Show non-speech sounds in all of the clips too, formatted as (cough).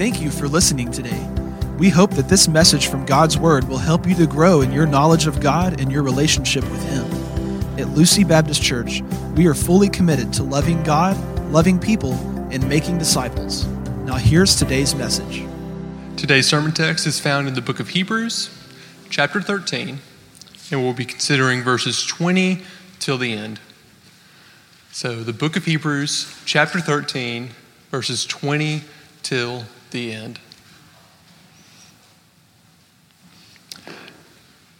Thank you for listening today. We hope that this message from God's Word will help you to grow in your knowledge of God and your relationship with Him. At Lucy Baptist Church, we are fully committed to loving God, loving people, and making disciples. Now, here's today's message. Today's sermon text is found in the book of Hebrews, chapter 13, and we'll be considering verses 20 till the end. So, the book of Hebrews, chapter 13, verses 20 till the end.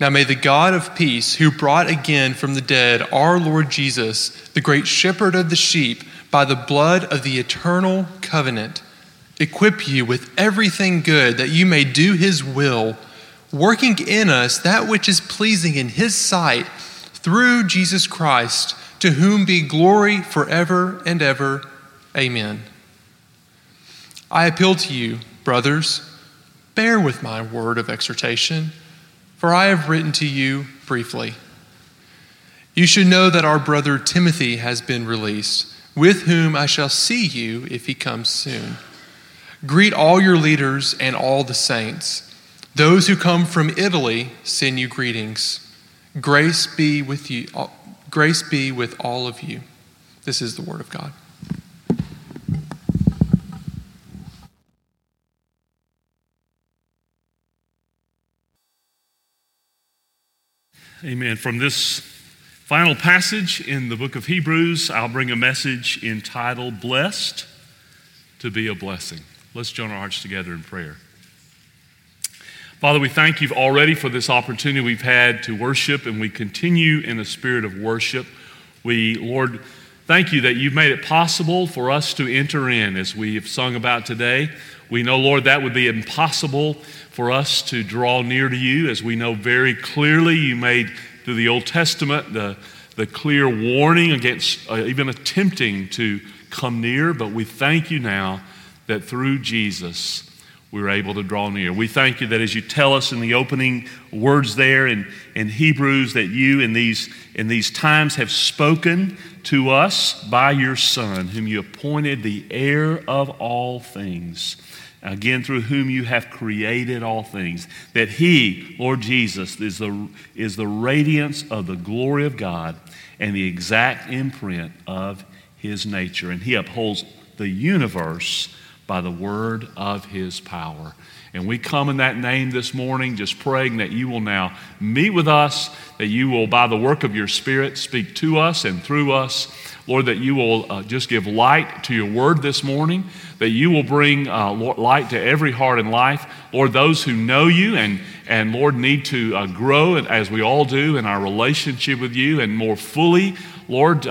Now may the God of peace, who brought again from the dead our Lord Jesus, the great shepherd of the sheep, by the blood of the eternal covenant, equip you with everything good that you may do his will, working in us that which is pleasing in his sight through Jesus Christ, to whom be glory forever and ever. Amen. I appeal to you, brothers, bear with my word of exhortation for I have written to you briefly. You should know that our brother Timothy has been released, with whom I shall see you if he comes soon. Greet all your leaders and all the saints. Those who come from Italy send you greetings. Grace be with you. Grace be with all of you. This is the word of God. Amen. From this final passage in the book of Hebrews, I'll bring a message entitled Blessed to be a Blessing. Let's join our hearts together in prayer. Father, we thank you already for this opportunity we've had to worship, and we continue in a spirit of worship. We, Lord, thank you that you've made it possible for us to enter in as we have sung about today. We know, Lord, that would be impossible for us to draw near to you, as we know very clearly you made through the Old Testament the, the clear warning against uh, even attempting to come near. But we thank you now that through Jesus, we are able to draw near. We thank you that as you tell us in the opening words there in, in Hebrews, that you in these, in these times have spoken to us by your Son, whom you appointed the heir of all things again through whom you have created all things that he lord jesus is the, is the radiance of the glory of god and the exact imprint of his nature. And he upholds the universe by the word of his power and we come in that name this morning, just praying that you will now meet with us, that you will, by the work of your Spirit, speak to us and through us. Lord, that you will uh, just give light to your word this morning, that you will bring uh, light to every heart and life. Lord, those who know you and, and Lord, need to uh, grow, as we all do, in our relationship with you and more fully, Lord,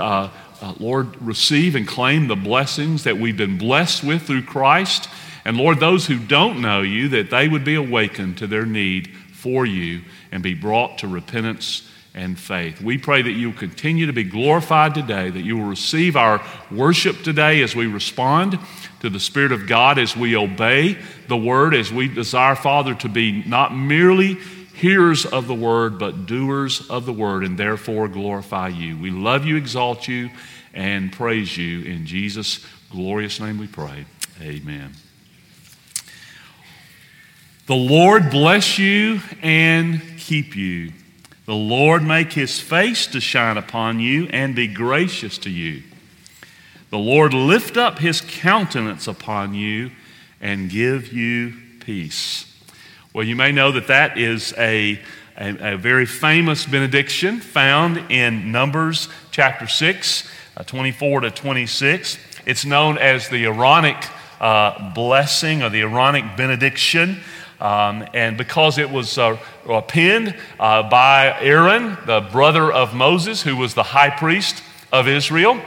uh, Lord, receive and claim the blessings that we've been blessed with through Christ. And Lord, those who don't know you, that they would be awakened to their need for you and be brought to repentance and faith. We pray that you will continue to be glorified today, that you will receive our worship today as we respond to the Spirit of God, as we obey the word, as we desire, Father, to be not merely hearers of the word, but doers of the word, and therefore glorify you. We love you, exalt you, and praise you. In Jesus' glorious name we pray. Amen. The Lord bless you and keep you. The Lord make his face to shine upon you and be gracious to you. The Lord lift up his countenance upon you and give you peace. Well, you may know that that is a, a, a very famous benediction found in Numbers chapter 6, uh, 24 to 26. It's known as the Aaronic uh, blessing or the Aaronic benediction. Um, and because it was uh, uh, penned uh, by Aaron, the brother of Moses, who was the high priest of Israel,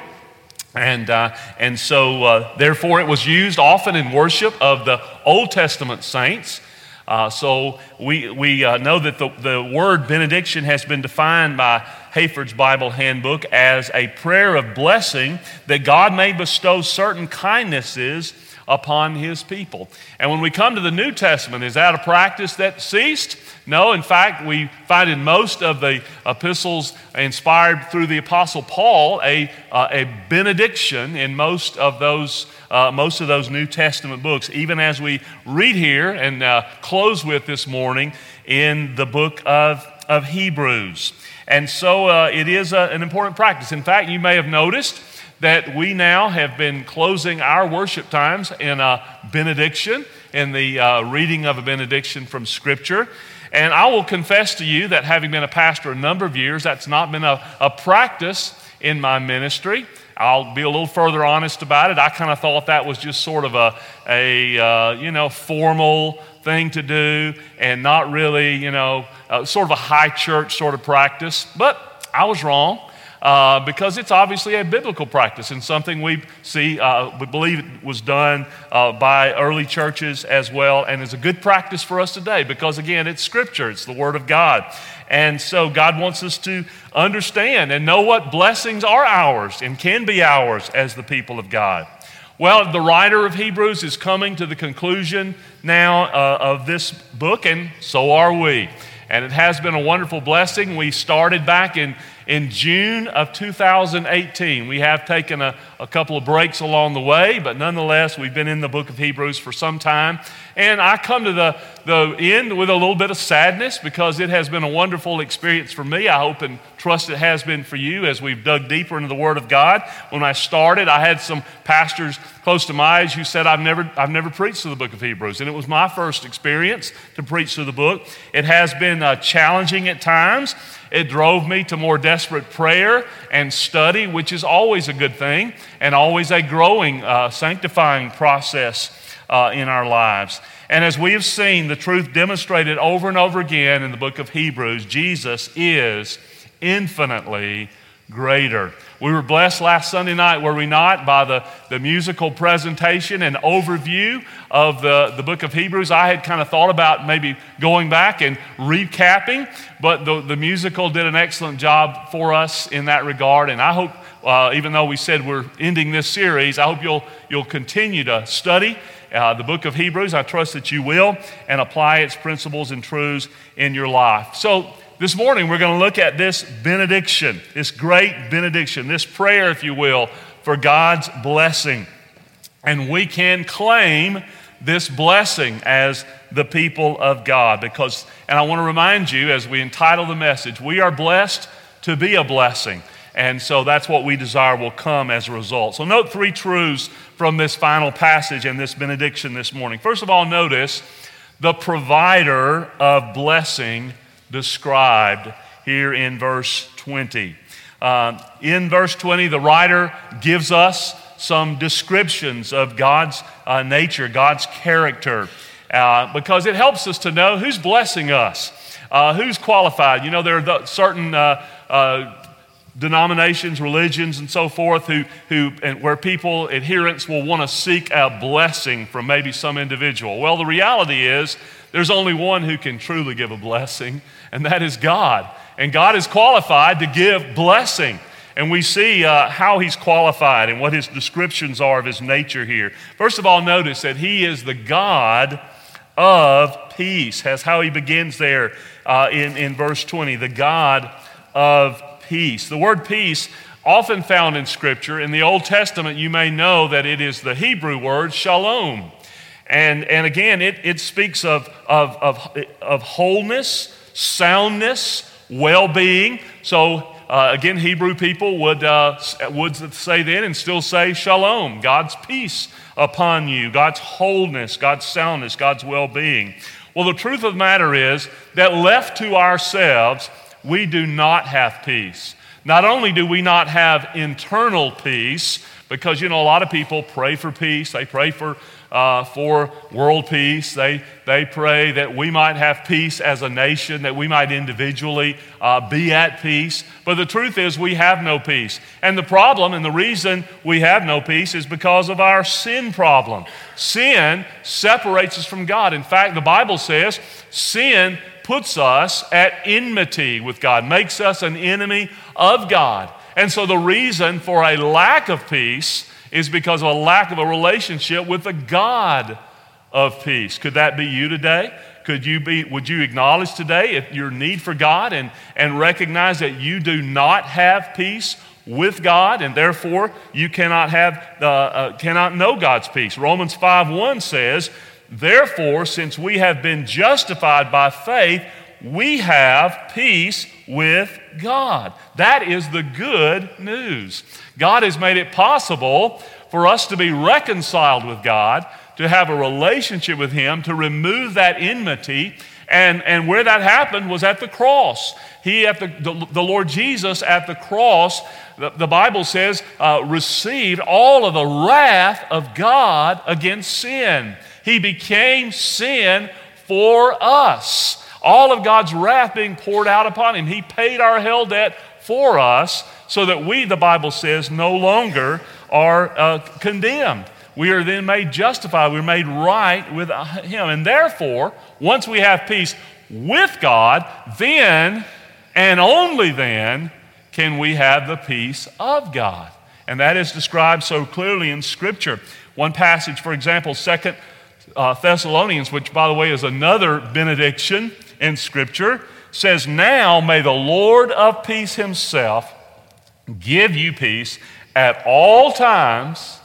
and, uh, and so uh, therefore it was used often in worship of the Old Testament saints. Uh, so we, we know that the, the word benediction has been defined by Hayford's Bible Handbook as a prayer of blessing that God may bestow certain kindnesses upon his people. And when we come to the New Testament, is that a practice that ceased? No, in fact, we find in most of the epistles inspired through the Apostle Paul a, uh, a benediction in most of those. Uh, most of those New Testament books, even as we read here and uh, close with this morning in the book of, of Hebrews. And so uh, it is a, an important practice. In fact, you may have noticed that we now have been closing our worship times in a benediction, in the uh, reading of a benediction from Scripture. And I will confess to you that having been a pastor a number of years, that's not been a, a practice in my ministry. I'll be a little further honest about it. I kind of thought that was just sort of a, a uh, you know, formal thing to do and not really, you know, uh, sort of a high church sort of practice. But I was wrong uh, because it's obviously a biblical practice and something we see, uh, we believe it was done uh, by early churches as well, and is a good practice for us today because, again, it's Scripture, it's the Word of God. And so God wants us to understand and know what blessings are ours and can be ours as the people of God. Well, the writer of Hebrews is coming to the conclusion now uh, of this book, and so are we. And it has been a wonderful blessing. We started back in in June of 2018. We have taken a, a, couple of breaks along the way, but nonetheless, we've been in the book of Hebrews for some time. And I come to the, the end with a little bit of sadness because it has been a wonderful experience for me. I hope and trust it has been for you as we've dug deeper into the Word of God. When I started, I had some pastors close to my age who said, I've never, I've never preached through the book of Hebrews. And it was my first experience to preach through the book. It has been uh, challenging at times. It drove me to more desperate prayer and study, which is always a good thing and always a growing, uh, sanctifying process uh, in our lives. And as we have seen the truth demonstrated over and over again in the book of Hebrews, Jesus is infinitely greater. We were blessed last Sunday night, were we not, by the, the musical presentation and overview of the, the book of Hebrews. I had kind of thought about maybe going back and recapping, but the, the musical did an excellent job for us in that regard. And I hope, uh, even though we said we're ending this series, I hope you'll, you'll continue to study uh, the book of Hebrews. I trust that you will and apply its principles and truths in your life. So, this morning, we're going to look at this benediction, this great benediction, this prayer, if you will, for God's blessing. And we can claim this blessing as the people of God because, and I want to remind you as we entitle the message, we are blessed to be a blessing. And so that's what we desire will come as a result. So, note three truths from this final passage and this benediction this morning. First of all, notice the provider of blessing described here in verse 20. Uh, in verse 20, the writer gives us some descriptions of God's uh, nature, God's character, uh, because it helps us to know who's blessing us, uh, who's qualified. You know, there are certain uh, uh, denominations, religions, and so forth, who, who, and where people, adherents, will want to seek a blessing from maybe some individual. Well, the reality is there's only one who can truly give a blessing, and that is God. And God is qualified to give blessing. And we see uh, how he's qualified and what his descriptions are of his nature here. First of all, notice that he is the God of peace. That's how he begins there uh, in, in verse 20 the God of peace. The word peace, often found in Scripture, in the Old Testament, you may know that it is the Hebrew word shalom. And, and again, it, it speaks of, of, of, of wholeness, soundness, well being. So, uh, again, Hebrew people would, uh, would say then and still say shalom, God's peace upon you, God's wholeness, God's soundness, God's well being. Well, the truth of the matter is that left to ourselves, we do not have peace. Not only do we not have internal peace, because, you know, a lot of people pray for peace, they pray for uh, for world peace. They, they pray that we might have peace as a nation, that we might individually uh, be at peace. But the truth is, we have no peace. And the problem and the reason we have no peace is because of our sin problem. Sin separates us from God. In fact, the Bible says sin puts us at enmity with God, makes us an enemy of God. And so the reason for a lack of peace is because of a lack of a relationship with the God of peace. Could that be you today? Could you be, would you acknowledge today your need for God and, and recognize that you do not have peace with God and therefore you cannot have, uh, uh, cannot know God's peace? Romans 5 1 says, Therefore, since we have been justified by faith, we have peace with God. That is the good news. God has made it possible for us to be reconciled with God to have a relationship with Him, to remove that enmity. And, and where that happened was at the cross. He, at the, the, the Lord Jesus at the cross, the, the Bible says, uh, received all of the wrath of God against sin. He became sin for us. All of God's wrath being poured out upon him. He paid our hell debt for us so that we, the Bible says, no longer are uh, condemned we are then made justified. We're made right with Him. And therefore, once we have peace with God, then and only then can we have the peace of God. And that is described so clearly in Scripture. One passage, for example, Second uh, Thessalonians, which, by the way, is another benediction in Scripture, says, Now may the Lord of peace himself give you peace at all times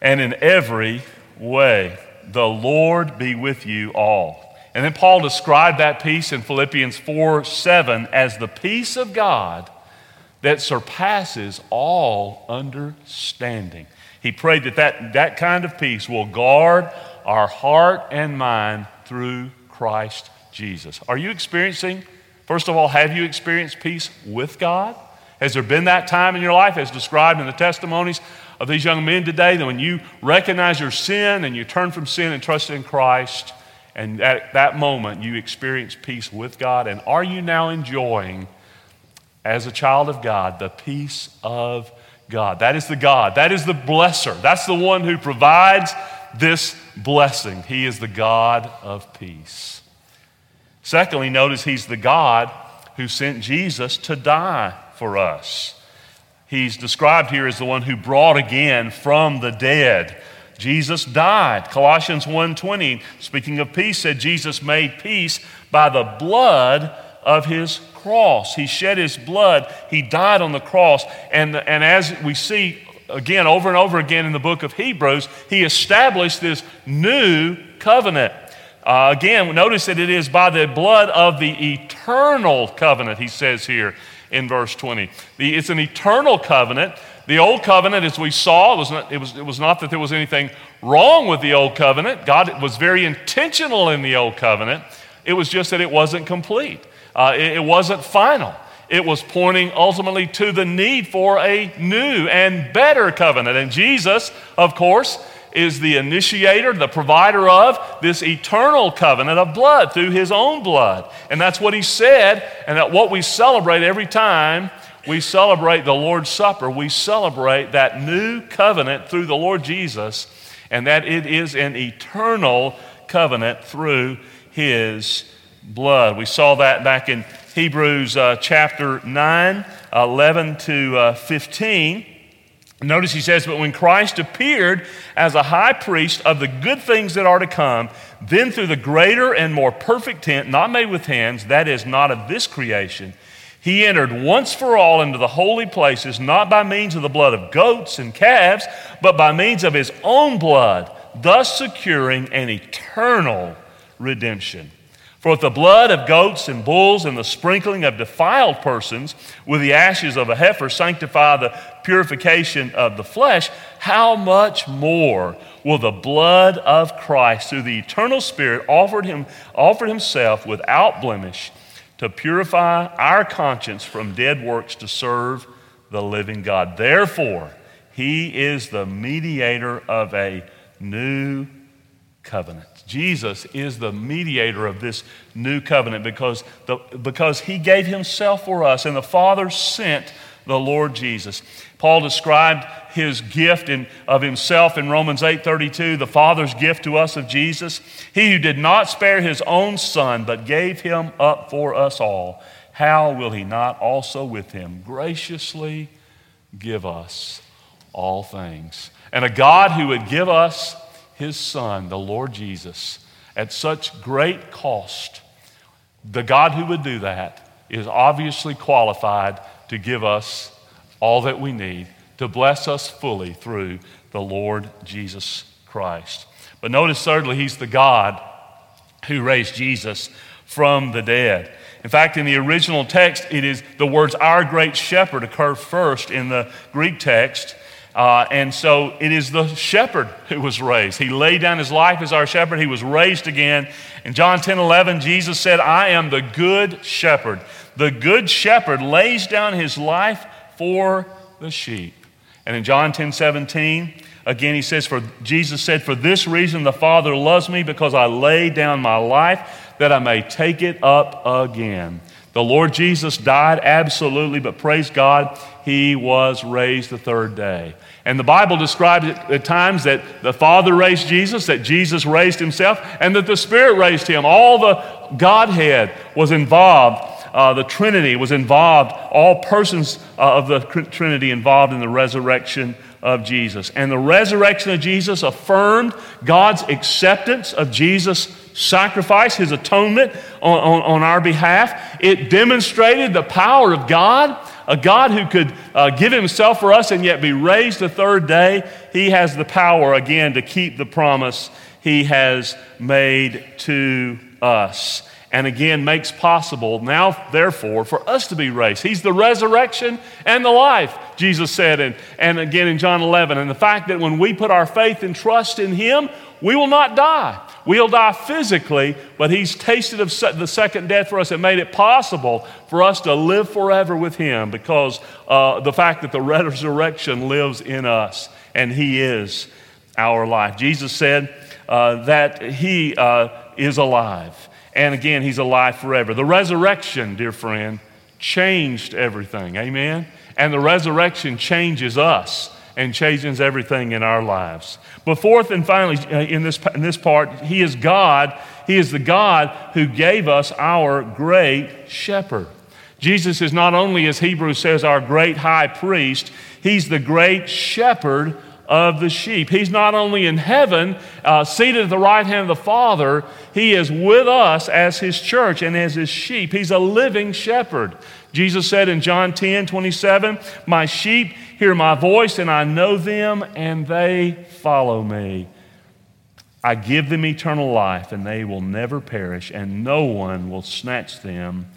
and in every way. The Lord be with you all. And then Paul described that peace in Philippians 4 7 as the peace of God that surpasses all understanding. He prayed that, that that kind of peace will guard our heart and mind through Christ Jesus. Are you experiencing, first of all, have you experienced peace with God? Has there been that time in your life, as described in the testimonies of these young men today, that when you recognize your sin and you turn from sin and trust in Christ, and at that moment you experience peace with God? And are you now enjoying, as a child of God, the peace of God? That is the God, that is the blesser, that's the one who provides this blessing. He is the God of peace. Secondly, notice he's the God who sent Jesus to die for us. He's described here as the one who brought again from the dead. Jesus died. Colossians 1:20, speaking of peace, said Jesus made peace by the blood of his cross. He shed his blood. He died on the cross. And, and as we see again over and over again in the book of Hebrews, he established this new covenant. Uh, again, notice that it is by the blood of the eternal covenant, he says here in verse 20. The, it's an eternal covenant. The old covenant, as we saw, was, not, it, was, it was not that there was anything wrong with the old covenant. God was very intentional in the old covenant. It was just that it wasn't complete, uh, it, it wasn't final. It was pointing ultimately to the need for a new and better covenant. And Jesus, of course, is the initiator, the provider of this eternal covenant of blood through his own blood. And that's what he said, and that what we celebrate every time we celebrate the Lord's Supper, we celebrate that new covenant through the Lord Jesus, and that it is an eternal covenant through his blood. We saw that back in Hebrews uh, chapter 9, 11 to uh, 15. Notice he says, But when Christ appeared as a high priest of the good things that are to come, then through the greater and more perfect tent, not made with hands, that is, not of this creation, he entered once for all into the holy places, not by means of the blood of goats and calves, but by means of his own blood, thus securing an eternal redemption. For if the blood of goats and bulls and the sprinkling of defiled persons with the ashes of a heifer sanctify the purification of the flesh, how much more will the blood of Christ through the eternal Spirit offered, him, offered himself without blemish to purify our conscience from dead works to serve the living God? Therefore, he is the mediator of a new covenant. Jesus is the mediator of this new covenant because, the, because he gave himself for us, and the Father sent the Lord Jesus. Paul described his gift in, of himself in Romans 8:32, the Father's gift to us of Jesus. He who did not spare his own son, but gave him up for us all, how will he not also with him graciously give us all things? And a God who would give us his Son, the Lord Jesus, at such great cost, the God who would do that is obviously qualified to give us all that we need, to bless us fully through the Lord Jesus Christ. But notice, thirdly, he's the God who raised Jesus from the dead. In fact, in the original text, it is the words our great shepherd occur first in the Greek text. Uh, and so it is the shepherd who was raised. He laid down his life as our shepherd. He was raised again. In John 10 11, Jesus said, I am the good shepherd. The good shepherd lays down his life for the sheep. And in John 10 17, again he says, For Jesus said, For this reason the Father loves me, because I lay down my life that I may take it up again. The Lord Jesus died absolutely, but praise God, he was raised the third day. And the Bible describes at times that the Father raised Jesus, that Jesus raised himself, and that the Spirit raised him. All the Godhead was involved. Uh, the Trinity was involved, all persons uh, of the Trinity involved in the resurrection of Jesus. And the resurrection of Jesus affirmed God's acceptance of Jesus' sacrifice, his atonement on, on, on our behalf. It demonstrated the power of God, a God who could uh, give himself for us and yet be raised the third day. He has the power, again, to keep the promise he has made to us and again makes possible now, therefore, for us to be raised. He's the resurrection and the life, Jesus said, and, and again in John 11. And the fact that when we put our faith and trust in Him, we will not die. We'll die physically, but He's tasted of the second death for us and made it possible for us to live forever with Him because uh, the fact that the (laughs) resurrection lives in us and He is our life. Jesus said uh, that He uh, is alive. And again, he's alive forever. The resurrection, dear friend, changed everything. Amen? And the resurrection changes us and changes everything in our lives. But fourth and finally, uh, in this, in this part, he is God. He is the God who gave us our great shepherd. Jesus is not only, as Hebrews says, our great high priest, he's the great shepherd of the sheep. He's not only in heaven, uh, seated at the right hand of the Father, he is with us as his church and as his sheep. He's a living shepherd. Jesus said in John 10 27, My sheep hear my voice, and I know them, and they follow me. I give them eternal life, and they will never perish, and no one will snatch them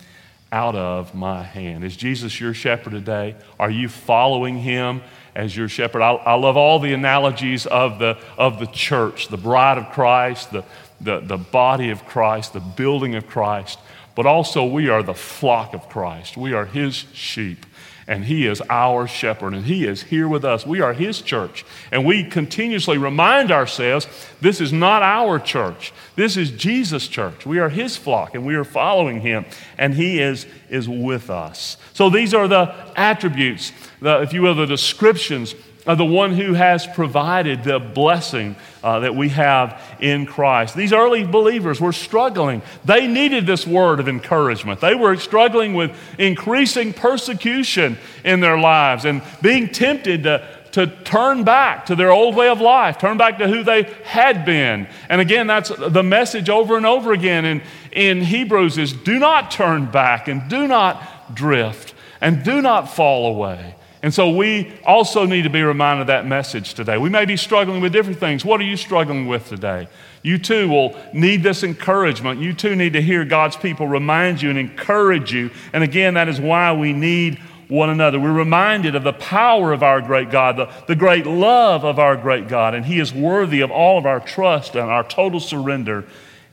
out of my hand. Is Jesus your shepherd today? Are you following him? as your shepherd. I, I, love all the analogies of the, of the church, the bride of Christ, the, the, the body of Christ, the building of Christ, but also we are the flock of Christ. We are his sheep and He is our shepherd, and He is here with us. We are His church, and we continuously remind ourselves this is not our church. This is Jesus' church. We are His flock, and we are following Him, and He is, is with us. So these are the attributes, the, if you will, the descriptions of the one who has provided the blessing uh, that we have in Christ. These early believers were struggling. They needed this word of encouragement. They were struggling with increasing persecution in their lives and being tempted to, to turn back to their old way of life, turn back to who they had been. And again, that's the message over and over again in, in Hebrews is do not turn back and do not drift and do not fall away. And so we also need to be reminded of that message today. We may be struggling with different things. What are you struggling with today? You too will need this encouragement. You too need to hear God's people remind you and encourage you. And again, that is why we need one another. We're reminded of the power of our great God, the, the great love of our great God, and He is worthy of all of our trust and our total surrender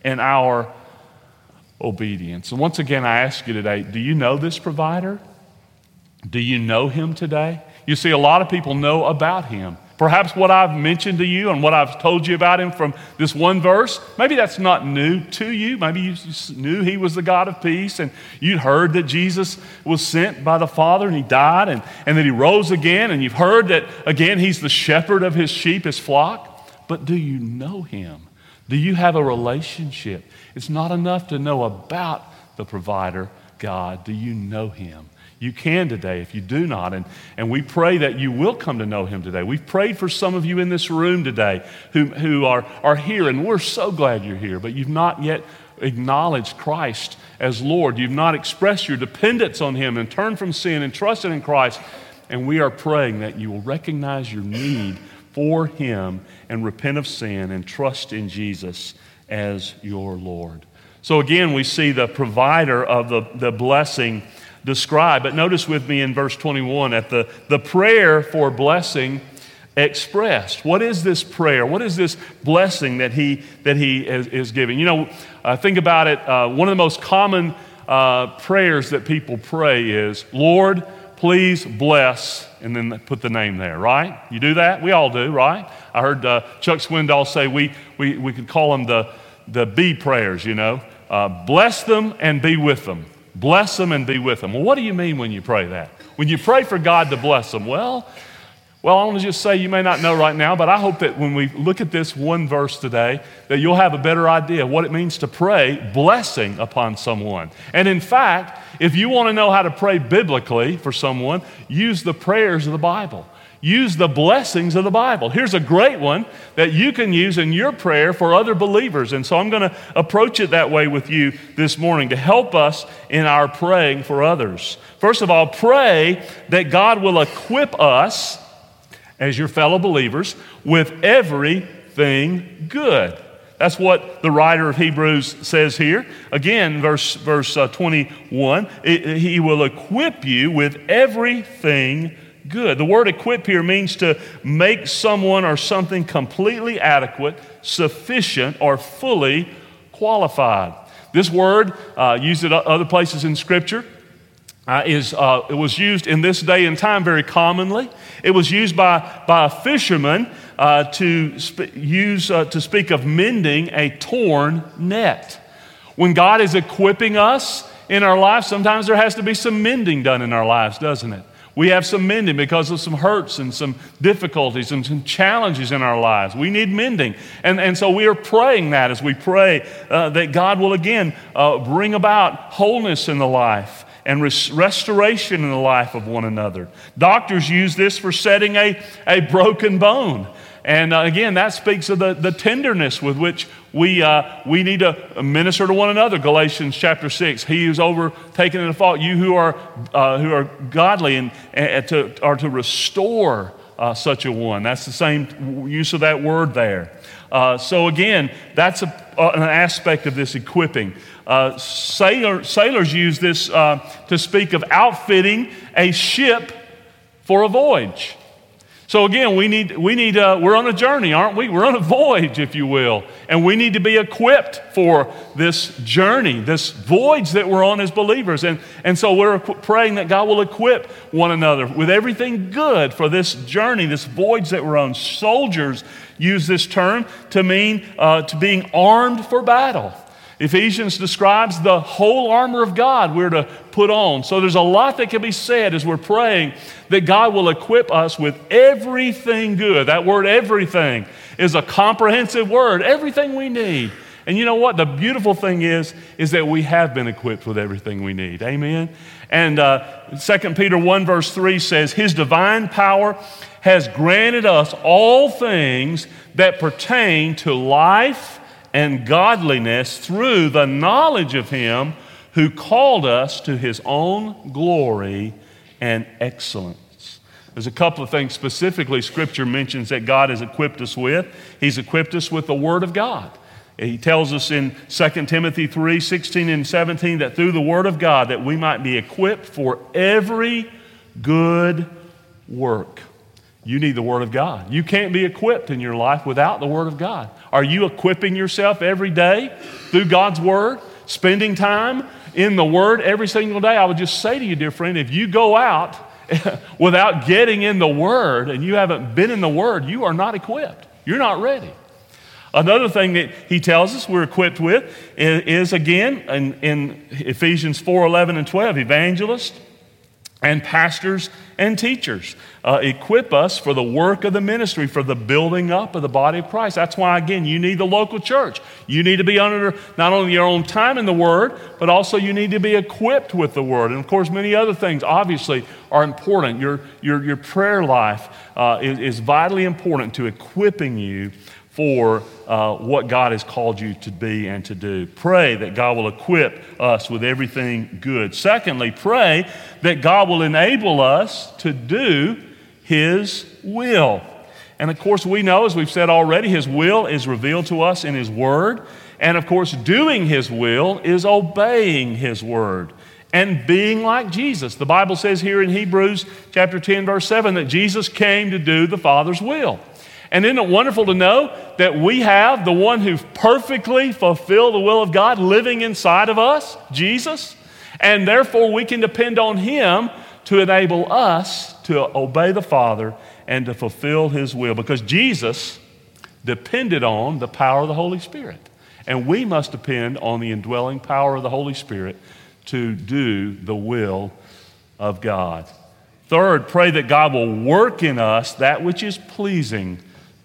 and our obedience. And once again, I ask you today do you know this provider? Do you know him today? You see, a lot of people know about him. Perhaps what I've mentioned to you and what I've told you about him from this one verse, maybe that's not new to you. Maybe you knew he was the God of peace and you'd heard that Jesus was sent by the Father and he died and, and that he rose again. And you've heard that, again, he's the shepherd of his sheep, his flock. But do you know him? Do you have a relationship? It's not enough to know about the provider, God? Do you know him? You can today if you do not. And, and we pray that you will come to know him today. We've prayed for some of you in this room today who, who are, are here, and we're so glad you're here, but you've not yet acknowledged Christ as Lord. You've not expressed your dependence on him and turned from sin and trusted in Christ. And we are praying that you will recognize your need for him and repent of sin and trust in Jesus as your Lord. So again, we see the provider of the, the blessing described. But notice with me in verse 21 at the, the prayer for blessing expressed. What is this prayer? What is this blessing that he, that he is, is giving? You know, uh, think about it. Uh, one of the most common uh, prayers that people pray is, Lord, please bless, and then put the name there, right? You do that? We all do, right? I heard uh, Chuck Swindoll say we, we, we could call them the, the B prayers, you know. Uh, bless them and be with them. Bless them and be with them. Well, what do you mean when you pray that? When you pray for God to bless them, well, well, I want to just say you may not know right now, but I hope that when we look at this one verse today, that you'll have a better idea of what it means to pray blessing upon someone. And in fact, if you want to know how to pray biblically for someone, use the prayers of the Bible. Use the blessings of the Bible. Here's a great one that you can use in your prayer for other believers. And so I'm going to approach it that way with you this morning to help us in our praying for others. First of all, pray that God will equip us as your fellow believers with everything good. That's what the writer of Hebrews says here. Again, verse, verse uh, 21 it, He will equip you with everything good. The word equip here means to make someone or something completely adequate, sufficient, or fully qualified. This word, uh, used at other places in Scripture, uh, is, uh, it was used in this day and time very commonly. It was used by, by a fisherman uh, to, sp- use, uh, to speak of mending a torn net. When God is equipping us in our lives, sometimes there has to be some mending done in our lives, doesn't it? We have some mending because of some hurts and some difficulties and some challenges in our lives. We need mending. And, and so we are praying that as we pray uh, that God will again uh, bring about wholeness in the life and res- restoration in the life of one another. Doctors use this for setting a, a broken bone. And uh, again, that speaks of the, the tenderness with which we, uh, we need to minister to one another. Galatians chapter 6. He who's overtaken in a fault, you who are, uh, who are godly and, and to, are to restore uh, such a one. That's the same use of that word there. Uh, so again, that's a, uh, an aspect of this equipping. Sailor, sailors use this to speak of outfitting a ship for a voyage. So again, we need, we need uh, we're on a journey, aren't we? We're on a voyage, if you will. And we need to be equipped for this journey, this voyage that we're on as believers. And, and so we're praying that God will equip one another with everything good for this journey, this voyage that we're on. Soldiers use this term to mean uh, to being armed for battle. Ephesians describes the whole armor of God we're to put on. So there's a lot that can be said as we're praying that God will equip us with everything good. That word everything is a comprehensive word, everything we need. And you know what? The beautiful thing is, is that we have been equipped with everything we need. Amen? And uh, 2 Peter 1, verse 3 says, His divine power has granted us all things that pertain to life and godliness through the knowledge of Him who called us to His own glory and excellence. There's a couple of things specifically Scripture mentions that God has equipped us with. He's equipped us with the Word of God. He tells us in 2 Timothy 3 16 and 17 that through the Word of God that we might be equipped for every good work. You need the Word of God. You can't be equipped in your life without the Word of God. Are you equipping yourself every day through God's Word? Spending time in the Word every single day? I would just say to you, dear friend, if you go out (laughs) without getting in the Word and you haven't been in the Word, you are not equipped. You're not ready. Another thing that he tells us we're equipped with is, is again in, in Ephesians 4 11 and 12, evangelists, and pastors and teachers. Uh, equip us for the work of the ministry, for the building up of the body of Christ. That's why, again, you need the local church. You need to be under not only your own time in the Word, but also you need to be equipped with the Word. And of course, many other things obviously are important. Your, your, your prayer life uh, is, is vitally important to equipping you for uh, what God has called you to be and to do. Pray that God will equip us with everything good. Secondly, pray that God will enable us to do His will. And of course, we know, as we've said already, His will is revealed to us in His Word. And of course, doing His will is obeying His Word and being like Jesus. The Bible says here in Hebrews chapter 10, verse 7, that Jesus came to do the Father's will. And isn't it wonderful to know that we have the one who perfectly fulfilled the will of God living inside of us, Jesus? And therefore, we can depend on him to enable us to obey the Father and to fulfill his will because Jesus depended on the power of the Holy Spirit. And we must depend on the indwelling power of the Holy Spirit to do the will of God. Third, pray that God will work in us that which is pleasing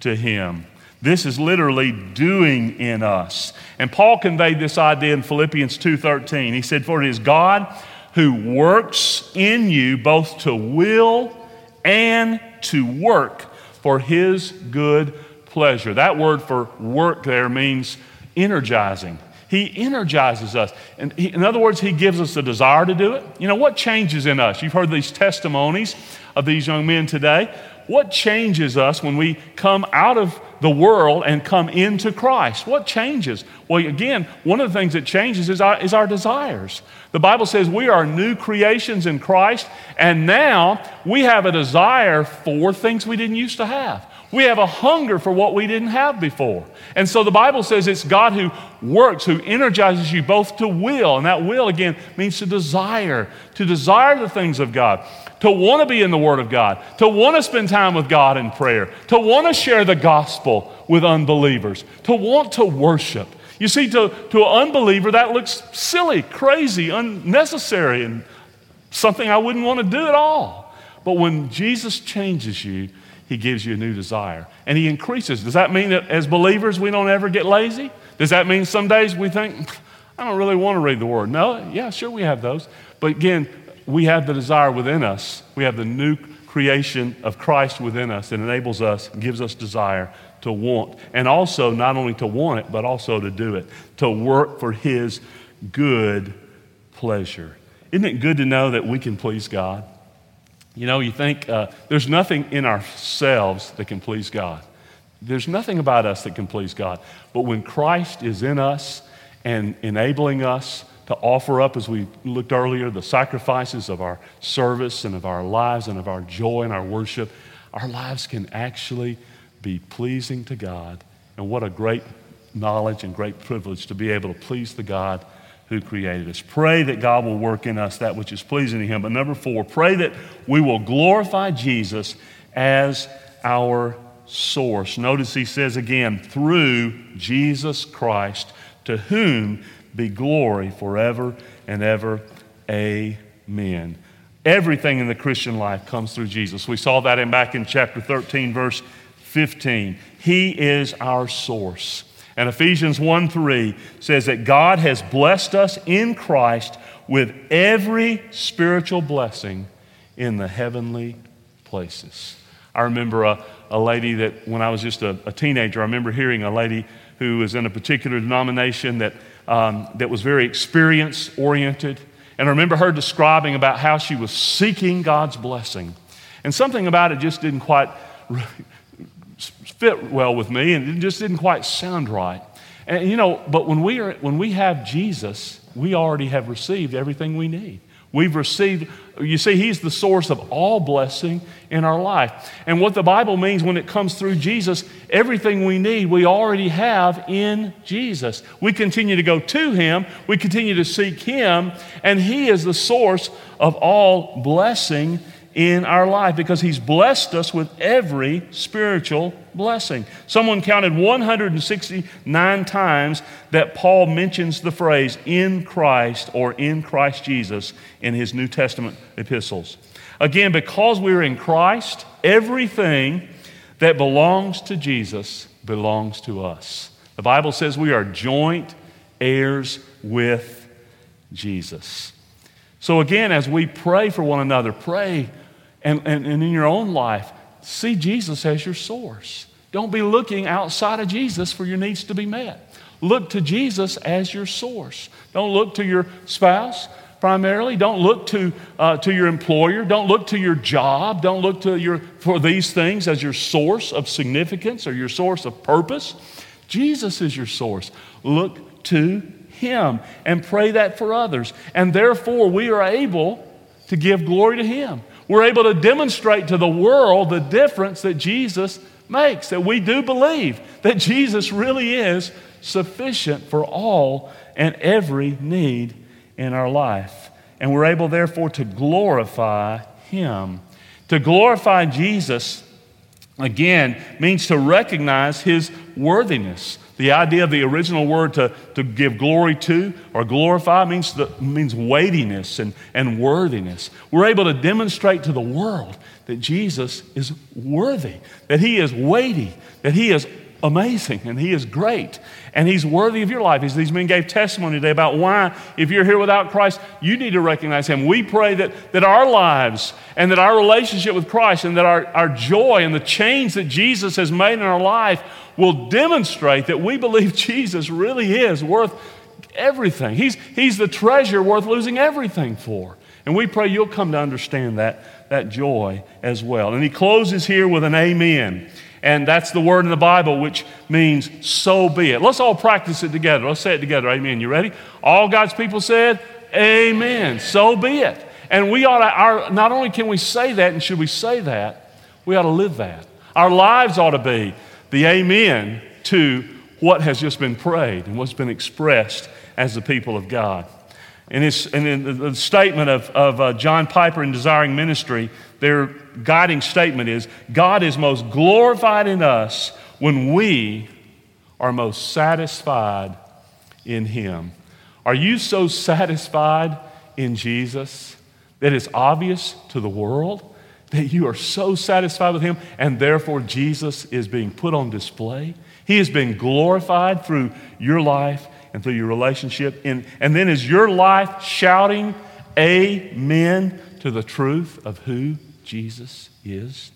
to him. This is literally doing in us. And Paul conveyed this idea in Philippians 2:13. He said, "For it is God who works in you both to will and to work for his good pleasure." That word for work there means energizing. He energizes us. And he, in other words, He gives us the desire to do it. You know, what changes in us? You've heard these testimonies of these young men today. What changes us when we come out of the world and come into Christ? What changes? Well, again, one of the things that changes is our, is our desires. The Bible says we are new creations in Christ, and now we have a desire for things we didn't used to have. We have a hunger for what we didn't have before. And so the Bible says it's God who works, who energizes you both to will, and that will again means to desire, to desire the things of God to want to be in the Word of God, to want to spend time with God in prayer, to want to share the gospel with unbelievers, to want to worship. You see, to, to an unbeliever, that looks silly, crazy, unnecessary, and something I wouldn't want to do at all. But when Jesus changes you, he gives you a new desire and he increases. Does that mean that as believers we don't ever get lazy? Does that mean some days we think, I don't really want to read the word? No, yeah, sure we have those. But again, we have the desire within us. We have the new creation of Christ within us that enables us, gives us desire to want. And also, not only to want it, but also to do it, to work for His good pleasure. Isn't it good to know that we can please God? You know, you think uh, there's nothing in ourselves that can please God. There's nothing about us that can please God. But when Christ is in us and enabling us to offer up, as we looked earlier, the sacrifices of our service and of our lives and of our joy and our worship, our lives can actually be pleasing to God. And what a great knowledge and great privilege to be able to please the God who created us. Pray that God will work in us that which is pleasing to Him. But number four, pray that we will glorify Jesus as our source. Notice he says again, through Jesus Christ, to whom be glory forever and ever. Amen. Everything in the Christian life comes through Jesus. We saw that in back in chapter 13, verse 15. He is our source. And Ephesians 1 3 says that God has blessed us in Christ with every spiritual blessing in the heavenly places. I remember a, a lady that, when I was just a, a teenager, I remember hearing a lady who was in a particular denomination that um, that was very experience oriented. And I remember her describing about how she was seeking God's blessing. And something about it just didn't quite (laughs) fit well with me, and it just didn't quite sound right. And you know, but when we, are, when we have Jesus, we already have received everything we need. We've received, you see, He's the source of all blessing in our life. And what the Bible means when it comes through Jesus, everything we need, we already have in Jesus. We continue to go to Him, we continue to seek Him, and He is the source of all blessing in our life because He's blessed us with every spiritual blessing. Someone counted 169 times that Paul mentions the phrase in Christ or in Christ Jesus in his New Testament epistles. Again, because we're in Christ, everything that belongs to Jesus belongs to us. The Bible says we are joint heirs with Jesus. So, again, as we pray for one another, pray and, and, and in your own life, see Jesus as your source. Don't be looking outside of Jesus for your needs to be met. Look to Jesus as your source. Don't look to your spouse primarily. Don't look to, uh, to your employer. Don't look to your job. Don't look to your, for these things as your source of significance or your source of purpose. Jesus is your source. Look to Him and pray that for others. And therefore, we are able to give glory to Him. We're able to demonstrate to the world the difference that Jesus makes, that we do believe that Jesus really is sufficient for all and every need in our life. And we're able, therefore, to glorify Him. To glorify Jesus, again, means to recognize His worthiness. The idea of the original word to, to give glory to or glorify means, the, means weightiness and, and worthiness. We're able to demonstrate to the world that Jesus is worthy, that He is weighty, that He is amazing and He is great and He's worthy of your life. These men gave testimony today about why, if you're here without Christ, you need to recognize Him. We pray that, that our lives and that our relationship with Christ and that our, our joy and the change that Jesus has made in our life will demonstrate that we believe (laughs) Jesus really is worth everything. He's, he's the treasure worth losing everything for. And we pray you'll come to understand that, that joy as well. And he closes here with an amen. And that's the word in the Bible which means so be it. Let's all practice it together. Let's say it together. Amen. You ready? All God's people said, Amen. So be it. And we ought to, our, not only can we say that and should we say that, we ought to live that. Our lives ought to be the amen to what has just been prayed and what's been expressed as the people of God. And, it's, and in the statement of, of uh, John Piper in Desiring Ministry, their guiding statement is God is most glorified in us when we are most satisfied in Him. Are you so satisfied in Jesus that it's obvious to the world that you are so satisfied with Him and therefore Jesus is being put on display? He has been glorified through your life and through your relationship. And, and then is your life shouting amen to the truth of who Jesus is?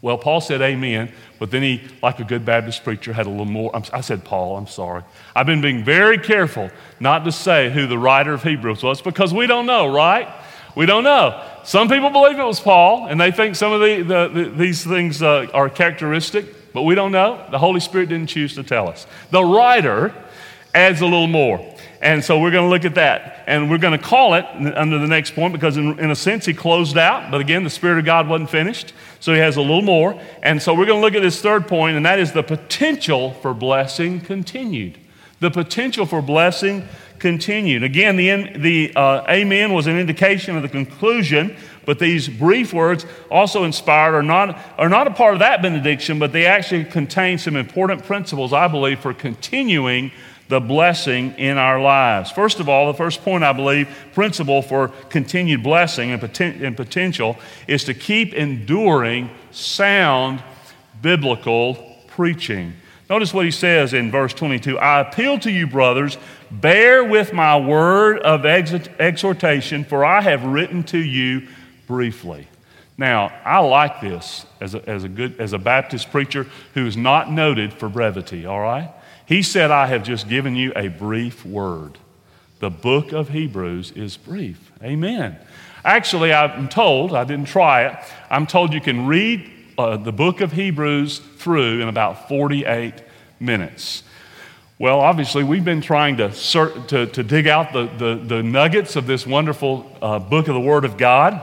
Well, Paul said amen, but then he, like a good Baptist preacher, had a little more. I said Paul, I'm sorry. I've been being very careful not to say who the writer of Hebrews was because we don't know, right? We don't know. Some people believe it was Paul, and they think some of the, the, the these things uh, are characteristic, but we don't know. The Holy Spirit didn't choose to tell us. The writer adds a little more. And so we're going to look at that. And we're going to call it under the next point because, in, in, a sense, he closed out. But again, the Spirit of God wasn't finished. So he has a little more. And so we're going to look at this third point, and that is the potential for blessing continued. The potential for blessing continued. Again, the, the uh, amen was an indication of the conclusion, but these brief words, also inspired, are not, are not a part of that benediction, but they actually contain some important principles, I believe, for continuing the blessing in our lives. First of all, the first point I believe, principle for continued blessing and, poten- and potential, is to keep enduring sound biblical preaching. Notice what he says in verse 22 I appeal to you, brothers, bear with my word of ex- exhortation, for I have written to you briefly. Now, I like this as a, as a good as a Baptist preacher who is not noted for brevity, all right? He said, I have just given you a brief word. The book of Hebrews is brief. Amen. Actually, I'm told, I didn't try it, I'm told you can read uh, the book of Hebrews through in about 48 minutes. Well, obviously, we've been trying to, to, to dig out the, the, the, nuggets of this wonderful uh, book of the Word of God.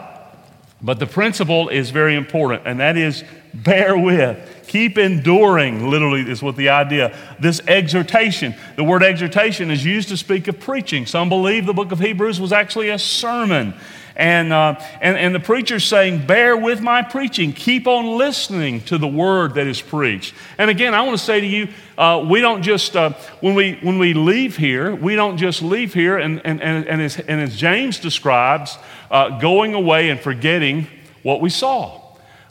But the principle is very important, and that is bear with. Keep enduring, literally, is what the idea. This exhortation, the word exhortation is used to speak of preaching. Some believe the book of Hebrews was actually a sermon. And, uh, and, and the preacher's saying, Bear with my preaching. Keep on listening to the word that is preached. And again, I want to say to you, uh, we don't just, uh, when, we, when we leave here, we don't just leave here, and, and, and, and, as, and as James describes, uh, going away and forgetting what we saw.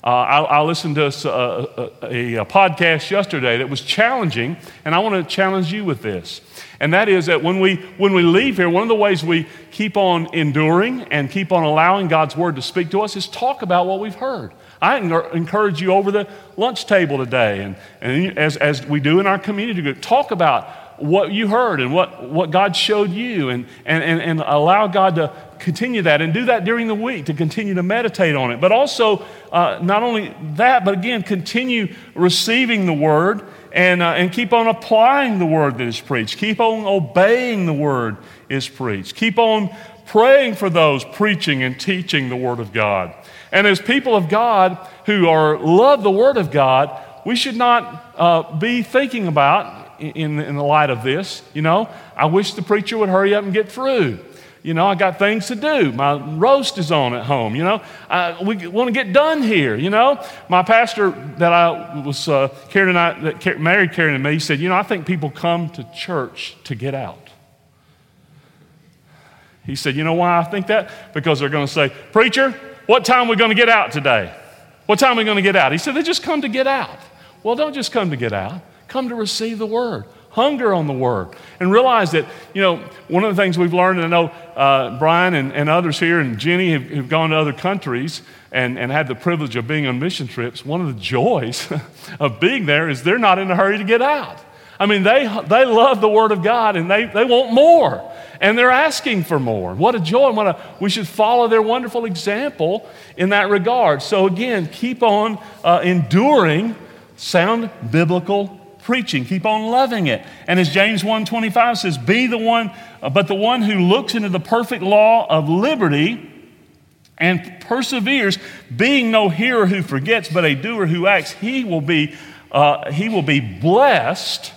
Uh, I, I, listened to a, a, a, podcast yesterday that was challenging, and I want to challenge you with this. And that is that when we, when we leave here, one of the ways we keep on enduring and keep on allowing God's word to speak to us is talk about what we've heard. I encourage you over the lunch table today, and, and as, as we do in our community group, talk about what you heard and what, what God showed you, and, and, and, and allow God to continue that and do that during the week to continue to meditate on it. But also, uh, not only that, but again, continue receiving the word and, uh, and keep on applying the word that is preached. Keep on obeying the word is preached. Keep on praying for those preaching and teaching the word of God. And as people of God who are love the word of God, we should not uh, be thinking about in, in the light of this, you know, I wish the preacher would hurry up and get through. You know, I got things to do. My roast is on at home. You know, I, we want to get done here. You know, my pastor that I was uh, Karen and I that married Karen and me said, you know, I think people come to church to get out. He said, you know why I think that? Because they're going to say, preacher, what time are we going to get out today? What time are we going to get out? He said, they just come to get out. Well, don't just come to get out. Come to receive the word hunger on the word and realize that you know one of the things we've learned and i know uh, brian and, and, others here and jenny have, have, gone to other countries and, and had the privilege of being on mission trips. One of the joys (laughs) of being there is they're not in a hurry to get out. I mean they, they love the word of god and they, they want more and they're asking for more. What a joy what a, we should follow their wonderful example in that regard. So again keep on uh, enduring sound biblical preaching. Keep on loving it. And as James 1:25 says, be the one, uh, but the one who looks into the perfect law of liberty and perseveres, being no hearer who forgets, but a doer who acts, he will be, uh, he will be blessed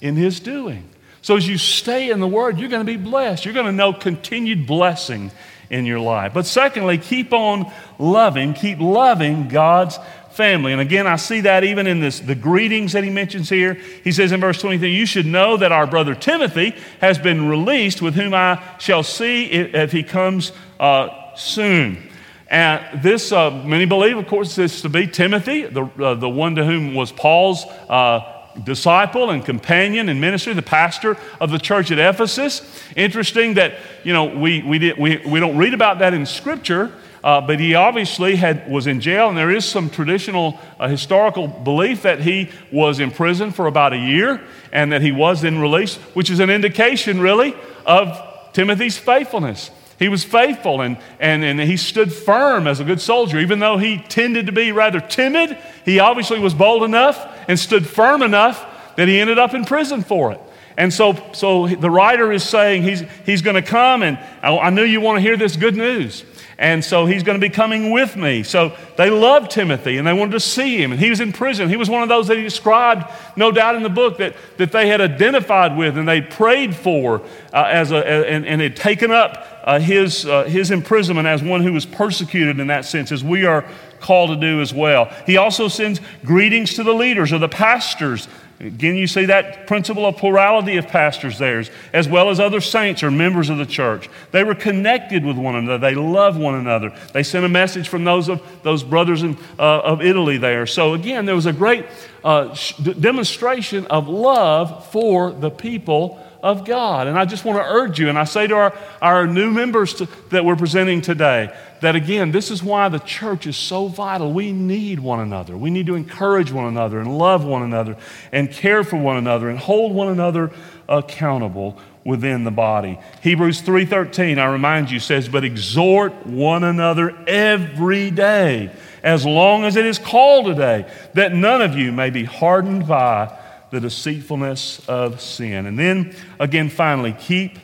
in his doing. So as you stay in the Word, you're going to be blessed. You're going to know continued blessing in your life. But secondly, keep on loving, keep loving God's family. And again, I see that even in this, the greetings that he mentions here. He says in verse 23, You should know that our brother Timothy has been released, with whom I shall see if he comes uh, soon. And this, uh, many believe, of course, this to be Timothy, the, uh, the one to whom was Paul's uh, disciple and companion and minister, the pastor of the church at Ephesus. Interesting that, you know, we, we, did, we, we don't read about that in Scripture, uh, but he obviously had, was in jail, and there is some traditional uh, historical belief that he was in prison for about a year and that he was then released, which is an indication, really, of Timothy's faithfulness. He was faithful and, and, and he stood firm as a good soldier. Even though he tended to be rather timid, he obviously was bold enough and stood firm enough that he ended up in prison for it. And so, so the writer is saying he's, he's going to come, and I, I knew you want to hear this good news. And so he's going to be coming with me. So they loved Timothy and they wanted to see him. And he was in prison. He was one of those that he described, no doubt, in the book that, that they had identified with and they prayed for uh, as a, and, and had taken up uh, his, uh, his imprisonment as one who was persecuted in that sense, as we are called to do as well. He also sends greetings to the leaders or the pastors Again, you see that principle of plurality of pastors there, as well as other saints or members of the church. They were connected with one another. They loved one another. They sent a message from those of those brothers in, uh, of Italy there. So again, there was a great uh, demonstration of love for the people of God. And I just want to urge you, and I say to our, our new members to, that we're presenting today, that again, this is why the church is so vital. We need one another. We need to encourage one another and love one another and care for one another and hold one another accountable within the body. Hebrews 3:13, I remind you, says, "But exhort one another every day, as long as it is called today, that none of you may be hardened by the deceitfulness of sin. And then again, finally, keep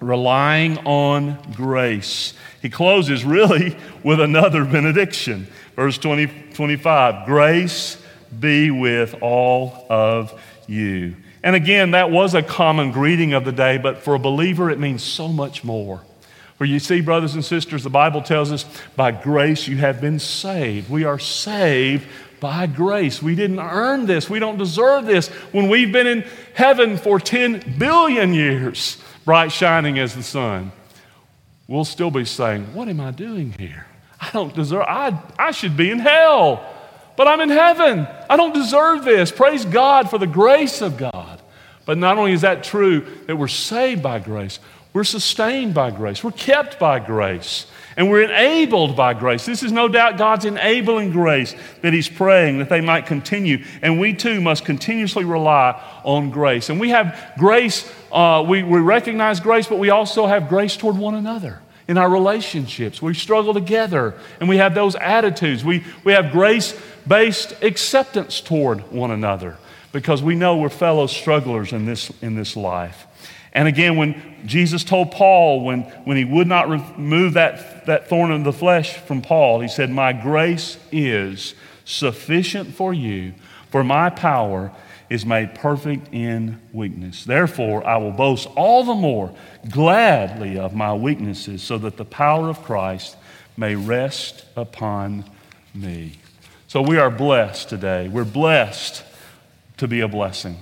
relying on grace. He closes really with another benediction. Verse 20, 25 Grace be with all of you. And again, that was a common greeting of the day, but for a believer, it means so much more. For you see, brothers and sisters, the Bible tells us by grace you have been saved. We are saved by grace. We didn't earn this. We don't deserve this. When we've been in heaven for 10 billion years, bright shining as the sun, we'll still be saying, What am I doing here? I don't deserve, I, I should be in hell, but I'm in heaven. I don't deserve this. Praise God for the grace of God. But not only is that true that we're saved by grace, we're sustained by grace, we're kept by grace. And we're enabled by grace. This is no doubt God's enabling grace that He's praying that they might continue. And we too must continuously rely on grace. And we have grace, uh, we, we recognize grace, but we also have grace toward one another in our relationships. We struggle together and we have those attitudes. We, we have grace based acceptance toward one another because we know we're fellow strugglers in this, in this life. And again, when Jesus told Paul, when, when he would not remove that, that thorn in the flesh from Paul, he said, My grace is sufficient for you, for my power is made perfect in weakness. Therefore, I will boast all the more gladly of my weaknesses, so that the power of Christ may rest upon me. So we are blessed today. We're blessed to be a blessing.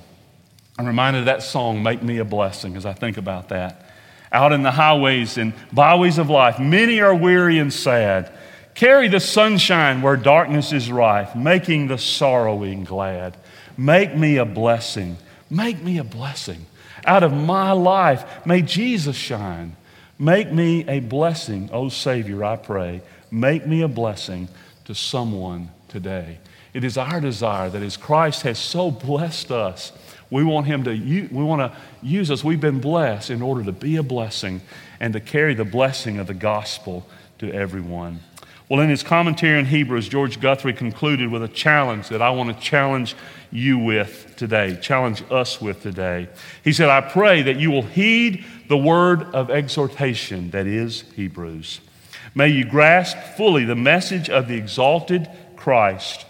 I'm reminded of that song, Make Me a Blessing, as I think about that. Out in the highways and byways of life, many are weary and sad. Carry the sunshine where darkness is rife, making the sorrowing glad. Make me a blessing. Make me a blessing. Out of my life, may Jesus shine. Make me a blessing, O Savior, I pray. Make me a blessing to someone today. It is our desire that as Christ has so blessed us, we want him to we want to use us. We've been blessed in order to be a blessing and to carry the blessing of the gospel to everyone. Well, in his commentary on Hebrews, George Guthrie concluded with a challenge that I want to challenge you with today, challenge us with today. He said, I pray that you will heed the word of exhortation that is Hebrews. May you grasp fully the message of the exalted Christ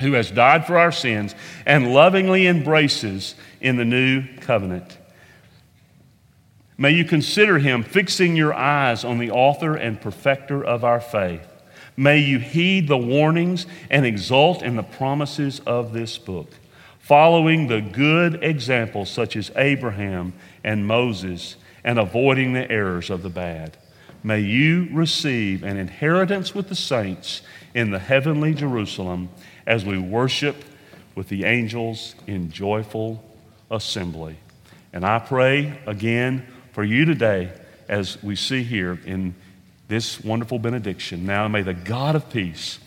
who has died for our sins and lovingly embraces in the new covenant. May you consider him fixing your eyes on the author and perfecter of our faith. May you heed the warnings and exult in the promises of this book, following the good examples such as Abraham and Moses and avoiding the errors of the bad. May you receive an inheritance with the saints in the heavenly Jerusalem as we worship with the angels in joyful assembly. And I pray again for you today as we see here in this wonderful benediction. Now may the God of peace,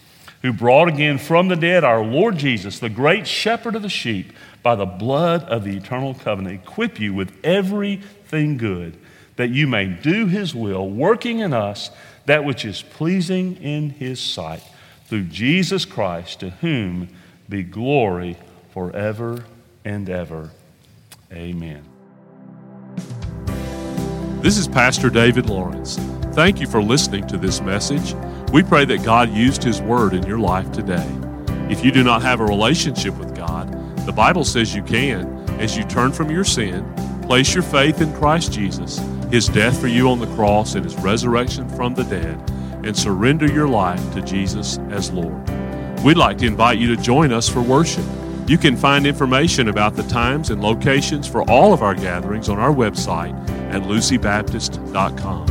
who brought again from the dead our Lord Jesus, the great shepherd of the sheep, by the blood of the eternal covenant, equip you with everything good, that you may do his will, working in us that which is pleasing in his sight through Jesus Christ, to whom be glory forever and ever. Amen. This is Pastor David Lawrence. Thank you for listening to this message. We pray that God used His Word in your life today. If you do not have a relationship with God, the Bible says you can as you turn from your sin, place your faith in Christ Jesus, His death for you on the cross, and His resurrection from the dead and surrender your life to Jesus as Lord. We'd like to invite you to join us for worship. You can find information about the times and locations for all of our gatherings on our website at lucybaptist.com.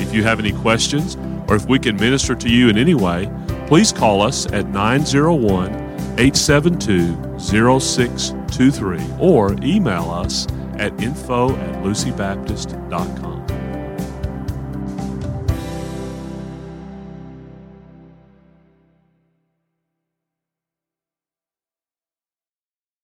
If you have any questions or if we can minister to you in any way, please call us at 901 872 0623 or email us at info at lucybaptist.com.